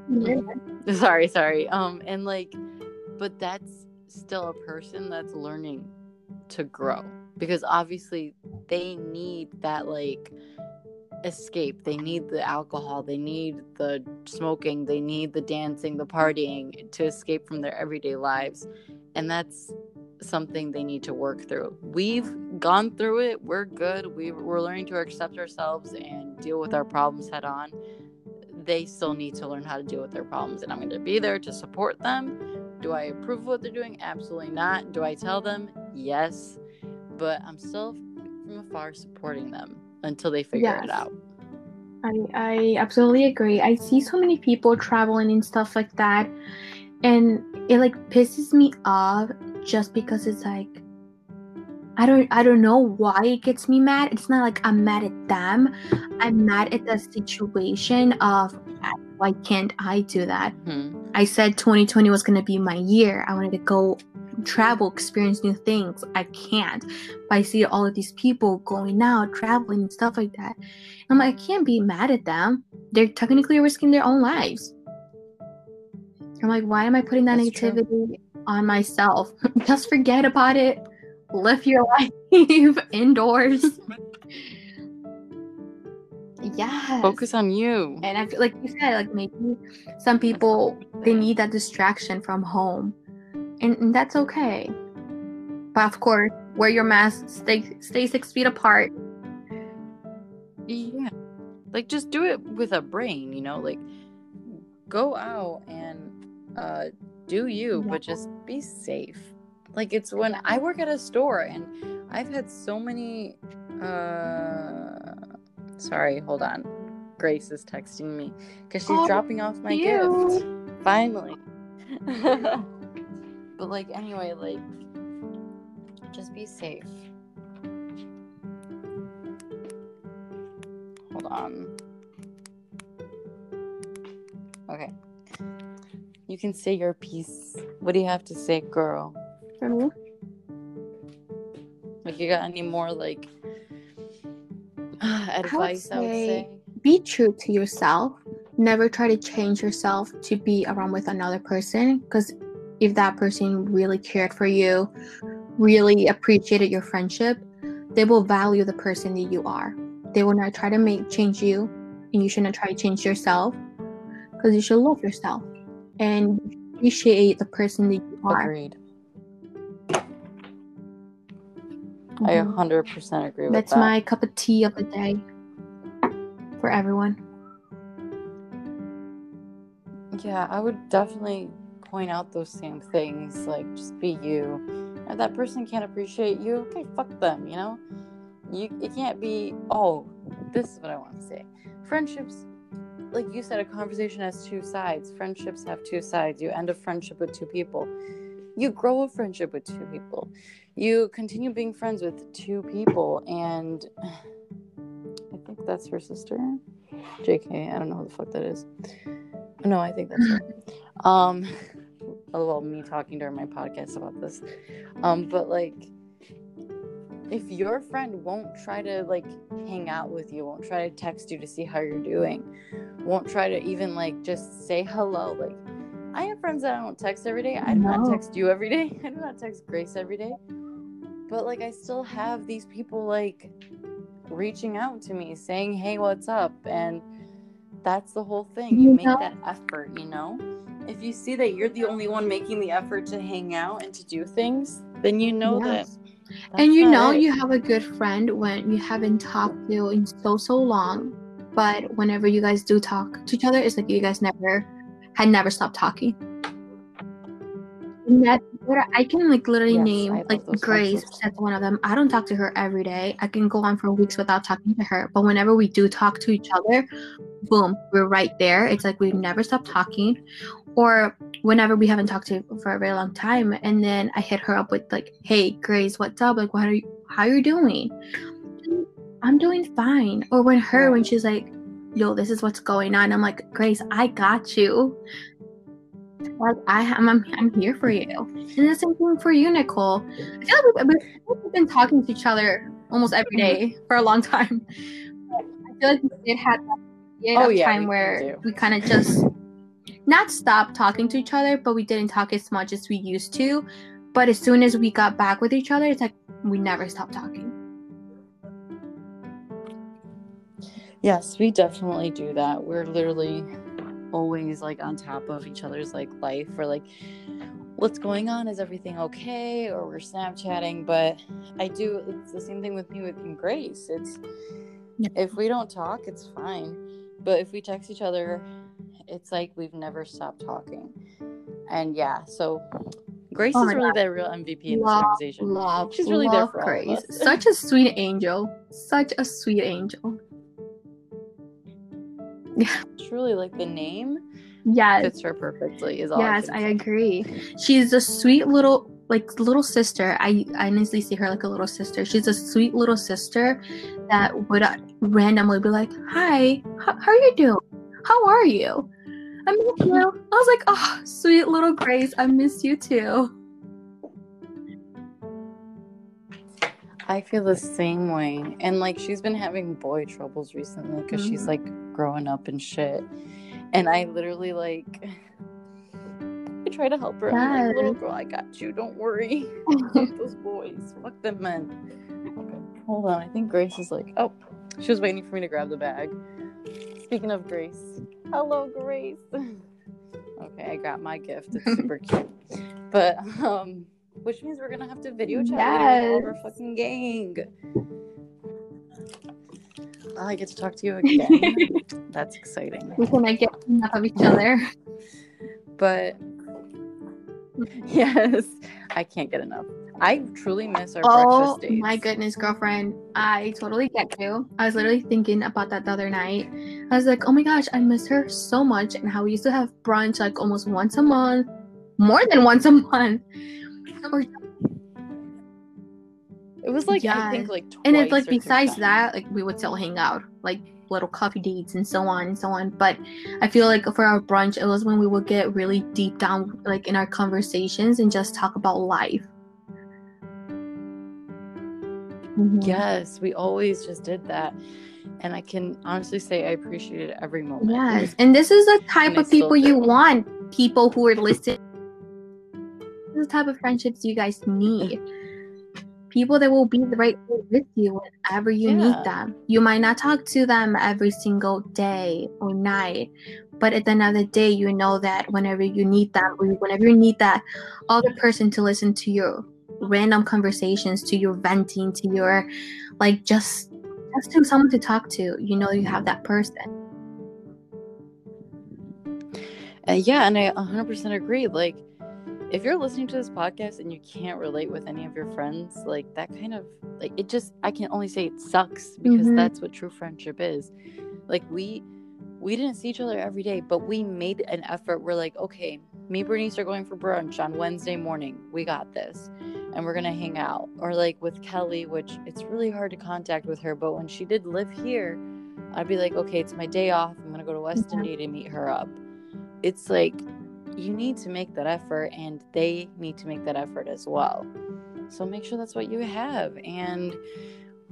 sorry, sorry. Um, and like, but that's still a person that's learning to grow because obviously they need that like escape. They need the alcohol. They need the smoking. They need the dancing, the partying to escape from their everyday lives, and that's something they need to work through. We've gone through it. We're good. We, we're learning to accept ourselves and deal with our problems head on they still need to learn how to deal with their problems and i'm going to be there to support them do i approve of what they're doing absolutely not do i tell them yes but i'm still from afar supporting them until they figure it out I, I absolutely agree. I see so many people traveling and stuff like that, and it like pisses me off just because it's like I don't I don't know why it gets me mad. It's not like I'm mad at them. I'm mad at the situation of why can't I do that? Hmm. I said 2020 was gonna be my year. I wanted to go travel, experience new things. I can't. But I see all of these people going out, traveling, and stuff like that. I'm like, I can't be mad at them. They're technically risking their own lives. I'm like, why am I putting that That's true. negativity on myself? Just forget about it. Live your life indoors. yeah. focus on you And I feel like you said, like maybe some people they need that distraction from home, and, and that's okay. But of course, wear your mask, stay stay six feet apart. yeah like just do it with a brain you know like go out and uh do you but just be safe like it's when i work at a store and i've had so many uh sorry hold on grace is texting me because she's Oh, dropping off my cute. gift finally but like anyway like just be safe. Hold on. Okay. You can say your piece. What do you have to say girl? Me, like you got any more like advice I would say- say? be true to yourself. Never try to change yourself to be around with another person. Because if that person really cared for you, really appreciated your friendship, they will value the person that you are. They will not try to make change you, and you shouldn't try to change yourself. Because you should love yourself and appreciate the person that you are. agreed i Mhm. 100% agree with That's that That's my cup of tea of the day for everyone. Yeah, I would definitely point out those same things. Like, just be you. If that person can't appreciate you, okay, fuck them. You know, you it can't be. Oh, this is what I want to say. Friendships, like you said, a conversation has two sides. Friendships have two sides. You end a friendship with two people. You grow a friendship with two people. You continue being friends with two people. And I think that's her sister. JK. I don't know who the fuck that is. No, I think that's her. Um, well, me talking during my podcast about this. Um, but like, if your friend won't try to like hang out with you, won't try to text you to see how you're doing, won't try to even like just say hello, like I have friends that I don't text every day. I do no. not text you every day. I do not text Grace every day. But like I still have these people like reaching out to me saying, "Hey, what's up?" and that's the whole thing. You, you make know? that effort, you know? If you see that you're the only one making the effort to hang out and to do things, then you know yes. that and you know it. you have a good friend when you haven't talked to in so so long, but whenever you guys do talk to each other, it's like you guys never had never stopped talking. And that I can like literally yes, name like Grace. That's one of them. I don't talk to her every day. I can go on for weeks without talking to her. But whenever we do talk to each other, boom, we're right there. It's like we've never stopped talking. Or whenever we haven't talked to for a very long time, and then I hit her up with like, "Hey, Grace, what's up? Like, what are you? How are you doing?" I'm doing fine. Or when her when she's like, "Yo, this is what's going on," I'm like, "Grace, I got you." Like I am, I'm, I'm here for you. And the same thing for you, Nicolle. I feel like we've, we've been talking to each other almost every day for a long time. I feel like we did have that oh, yeah, time where we kind of just not stopped talking to each other, but we didn't talk as much as we used to. But as soon as we got back with each other, it's like we never stopped talking. Yes, we definitely do that. We're literally always like on top of each other's like life or like what's going on is everything okay or we're snapchatting but i do it's the same thing with me with grace it's yeah. if we don't talk it's fine but if we text each other it's like we've never stopped talking and yeah so grace oh is really God. the real mvp in love, this conversation love, she's really love there for grace such a sweet angel such a sweet angel yeah. Truly, like the name yes. fits her perfectly. Is all yes, I, I agree. She's a sweet little like little sister. I, I honestly see her like a little sister. She's a sweet little sister that would uh, randomly be like, "Hi, how, how are you doing? How are you? I miss you." I was like, "Oh, sweet little Grace, I miss you too." I feel the same way. And like she's been having boy troubles recently because mm-hmm. she's like growing up and shit. And I literally like I try to help her. Yes. I'm like, little girl, I got you. Don't worry. those boys. Fuck them men. Okay. Hold on. I think Grace is like, oh, she was waiting for me to grab the bag. Speaking of Grace. Hello, Grace. okay, I got my gift. It's super cute. But um which means we're gonna have to video chat yes. our fucking gang. Oh, I get to talk to you again. That's exciting. We can like, get enough of each other. But yes, I can't get enough. I truly miss our oh, breakfast dates. Oh my goodness, girlfriend. I totally get you. I was literally thinking about that the other night. I was like, oh my gosh, I miss her so much and how we used to have brunch like almost once a month, more than once a month. It was like yeah. I think like and it's like besides that, like we would still hang out, like little coffee dates and so on and so on. But I feel like for our brunch, it was when we would get really deep down, like in our conversations and just talk about life. Mm-hmm. Yes, we always just did that. And I can honestly say I appreciated every moment. Yes. And this is the type and of people you want. People who are listening the type of friendships you guys need. People that will be the right with you whenever you yeah. need them. You might not talk to them every single day or night, but at the end of the day, you know that whenever you need them, whenever you need that other person to listen to your random conversations, to your venting, to your like just just to someone to talk to, you know you have that person. Uh, yeah, and I 100% agree. Like if you're listening to this podcast and you can't relate with any of your friends, like that kind of like it just I can only say it sucks because Mhm. that's what true friendship is. Like we we didn't see each other every day, but we made an effort. We're like, okay, me and Berenice are going for brunch on Wednesday morning. We got this. And we're gonna hang out. Or like with Kelly, which it's really hard to contact with her, but when she did live here, I'd be like, okay, it's my day off. I'm gonna go to West. Indy to meet her up. It's like you need to make that effort and they need to make that effort as well. So make sure that's what you have. And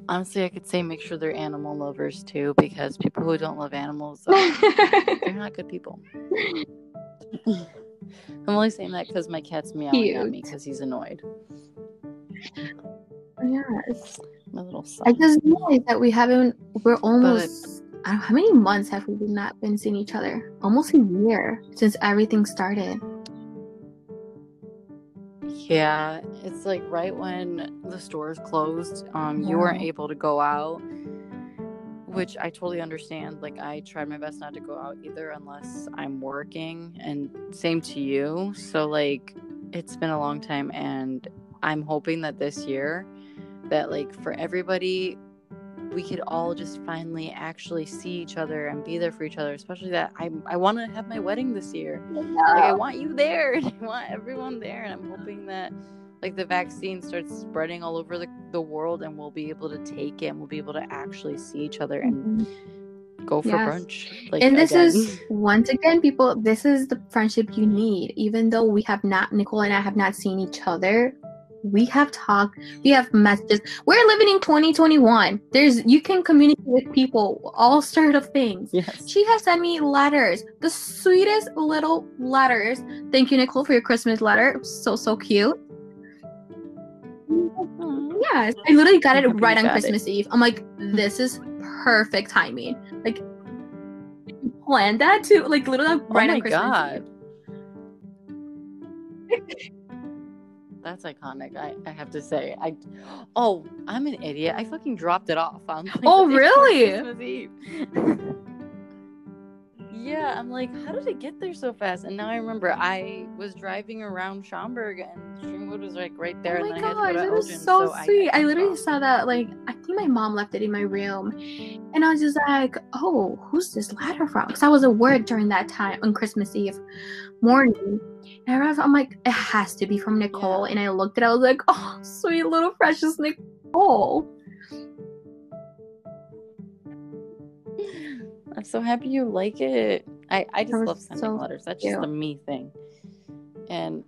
honestly, I could say make sure they're animal lovers too, because people who don't love animals, uh, they're not good people. I'm only saying that because my cat's meowing at me because he's annoyed. yes. My little son. I just realized that we haven't. We're almost. I don't, how many months have we not been seeing each other? Almost a year since everything started. Yeah, it's like right when the stores closed, um, you weren't able to go out, which I totally understand. Like I tried my best not to go out either unless I'm working, and same to you. So like it's been a long time, and I'm hoping that this year, that like for everybody, we could all just finally actually see each other and be there for each other. Especially that I I want to have my wedding this year like I want you there and I want everyone there and I'm hoping that like the vaccine starts spreading all over the, the world and we'll be able to take it and we'll be able to actually see each other and Mhm. go for Yes. brunch like and this again. is once again, people. This is the friendship you need. Even though we have not, Nicolle and I have not seen each other. We have talked. We have messages. We're living in 2021. There's you can communicate with people all sort of things. yes She has sent me letters, the sweetest little letters. Thank you, Nicolle, for your Christmas letter. So so cute. Yes, I literally got it right on got it. Christmas Eve. I'm like, this is perfect timing. Like, you planned that too, like literally oh right my on Christmas god Eve. that's iconic I, I have to say i oh i'm an idiot i fucking dropped it off on like, Oh, the day before really? Christmas Eve. yeah i'm like how did it get there so fast and now i remember i was driving around schaumburg and streamwood was like right oh there oh and my then i had to gosh, that was Elgin, so I- sweet. I, dropped literally off. saw that. Like, I think my mom left it in my room, and I was just like, "Oh, who's this letter from?" Because I was at work during that time on Christmas Eve morning, and I was, I'm like, "It has to be from Nicolle." Yeah. And I looked at, it, I was like, "Oh, sweet little precious Nicolle." I'm so happy you like it. I i just love sending so letters. That's just a me thing. And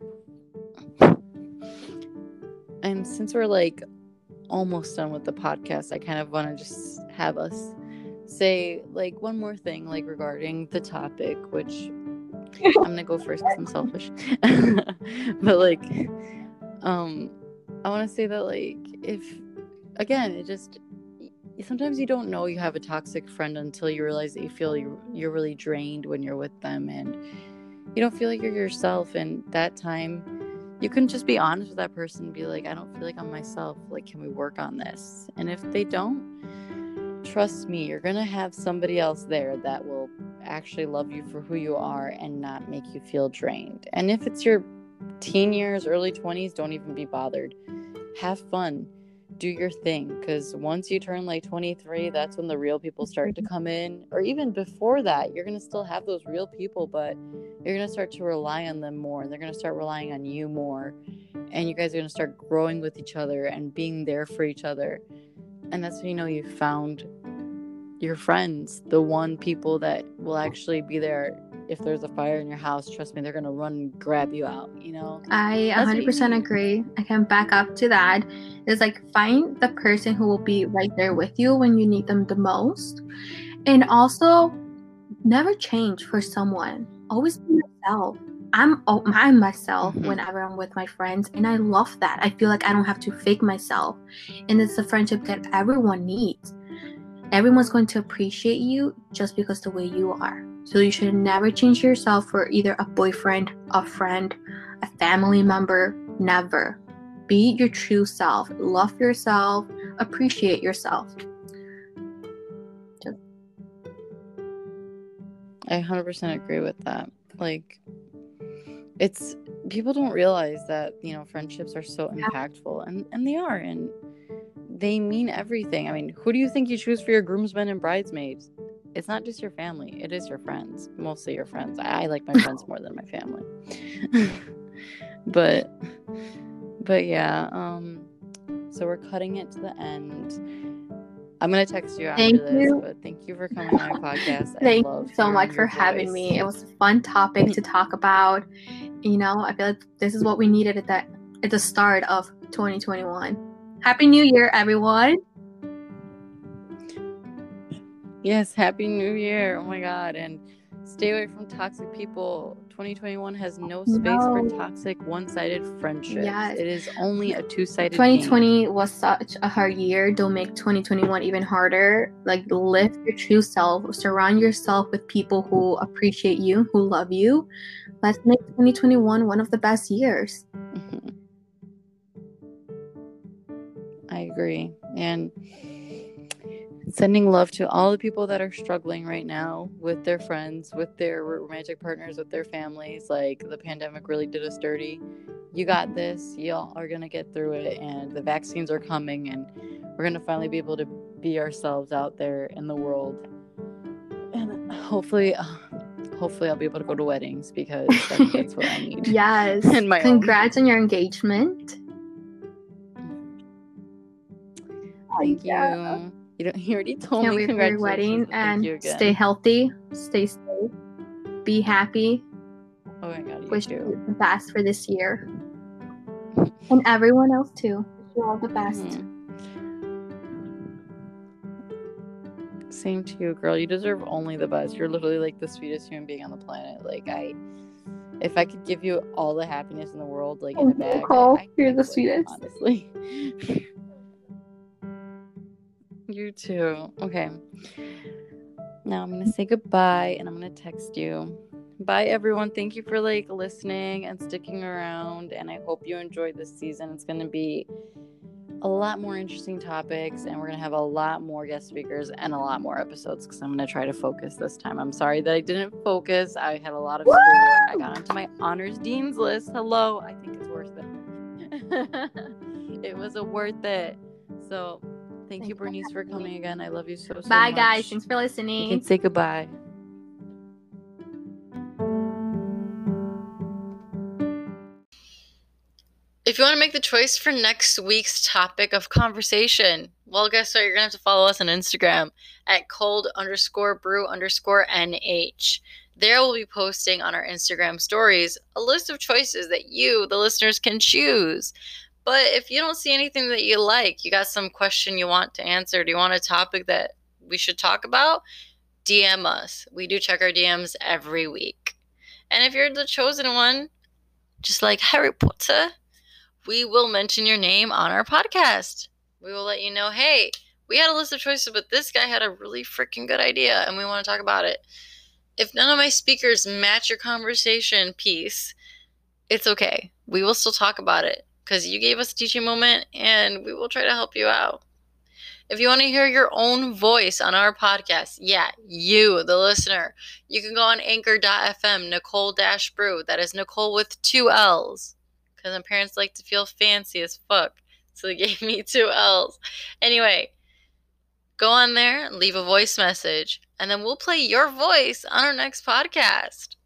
and since we're like almost done with the podcast i kind of want to just have us say like one more thing like regarding the topic which i'm gonna go first because i'm selfish. But like um i want to say that like if again it just sometimes you don't know you have a toxic friend until you realize that you feel you, you're really drained when you're with them and you don't feel like you're yourself and that time you can just be honest with that person and be like i don't feel like i'm myself. Like can we work on this? And if they don't trust me you're gonna have somebody else there that will actually love you for who you are and not make you feel drained. And if it's your teen years early 20s don't even be bothered. Have fun do your thing because once you turn like 23 that's when the real people start to come in or even before that you're going to still have those real people but you're going to start to rely on them more and they're going to start relying on you more and you guys are going to start growing with each other and being there for each other and that's when you know you found your friends the one people that will actually be there if there's a fire in your house trust me they're to run and grab you out you know I That's 100% agree. I can back up to that. It's like find the person who will be right there with you when you need them the most. And also never change for someone. Always be yourself. I'm I'm myself Mhm. whenever I'm with my friends and I love that. I feel like I don't have to fake myself. And it's a friendship that everyone needs. Everyone's going to appreciate you just because the way you are. So you should never change yourself for either a boyfriend, a friend, a family member. Never. Be your true self. Love yourself. Appreciate yourself. I 100% agree with that. Like, it's people don't realize that you know friendships are so impactful and and they are and they mean everything i mean who do you think you choose for your groomsmen and bridesmaids it's not just your family it is your friends mostly your friends i, I like my friends more than my family but but yeah um so we're cutting it to the end I'm gonna text you after Thank this, you. but thank you for coming on my podcast. I Thank love you so much for your having me. It was a fun topic to talk about. You know, I feel like this is what we needed at that at the start of 2021. Happy New Year, everyone. Yes, happy new year. Oh my god. And stay away from toxic people. 2021 has no space for toxic one-sided friendships. Yes. It is only a two-sided 2020 was such a hard year. Don't make 2021 even harder. Like live your true self. Surround yourself with people who appreciate you, who love you. Let's make 2021 one of the best years. Mhm. I agree. And sending love to all the people that are struggling right now with their friends, with their romantic partners, with their families. Like the pandemic really did us dirty. You got this. Y'all are going to get through it. And the vaccines are coming. And we're going to finally be able to be ourselves out there in the world. And hopefully, uh, hopefully, I'll be able to go to weddings because that's what I need. Yes. And my own. Congrats on your engagement. Thank you. Yeah. You don't. You already told Can't me. wait for your wedding and you stay healthy, stay safe, be happy. Oh my god, you Wish you the best for this year. And everyone else too. Wish you all the best. Mhm. Same to you, girl. You deserve only the best. You're literally like the sweetest human being on the planet. Like I, if I could give you all the happiness in the world, like in a you, bag, Nicolle. I, I You're the would, sweetest. Honestly. you too. Okay. Now I'm gonna say goodbye, and I'm gonna text you. Bye, everyone. Thank you for like listening and sticking around, and I hope you enjoyed this season. It's gonna be a lot more interesting topics and we're going to have a lot more guest speakers and a lot more episodes because i'm going to try to focus this time i'm sorry that i didn't focus i had a lot of schoolwork i got onto my honors dean's list hello i think it's worth it it was a worth it so thank you Thanks for Berenice for coming again i love you so so Bye much guys. Thanks for listening. you listening. can say goodbye If you want to make the choice for next week's topic of conversation, well, guess what? You're going to have to follow us on Instagram at cold underscore brew underscore NH. There we'll be posting on our Instagram stories a list of choices that you, the listeners, can choose. But if you don't see anything that you like, you got some question you want to answer, do you want a topic that we should talk about? DM us. We do check our DMs every week. And if you're the chosen one, just like Harry Potter, we will mention your name on our podcast. We will let you know, hey, we had a list of choices, but this guy had a really freaking good idea and we want to talk about it. If none of my speakers match your conversation piece, it's okay. We will still talk about it because you gave us a teaching moment and we will try to help you out. If you want to hear your own voice on our podcast, yeah, you, the listener, you can go on anchor.fm, Nicolle Dash Brew. That is Nicolle with two L's because my parents like to feel fancy as fuck. So they gave me two L's. Anyway, go on there and leave a voice message, and then we'll play your voice on our next podcast.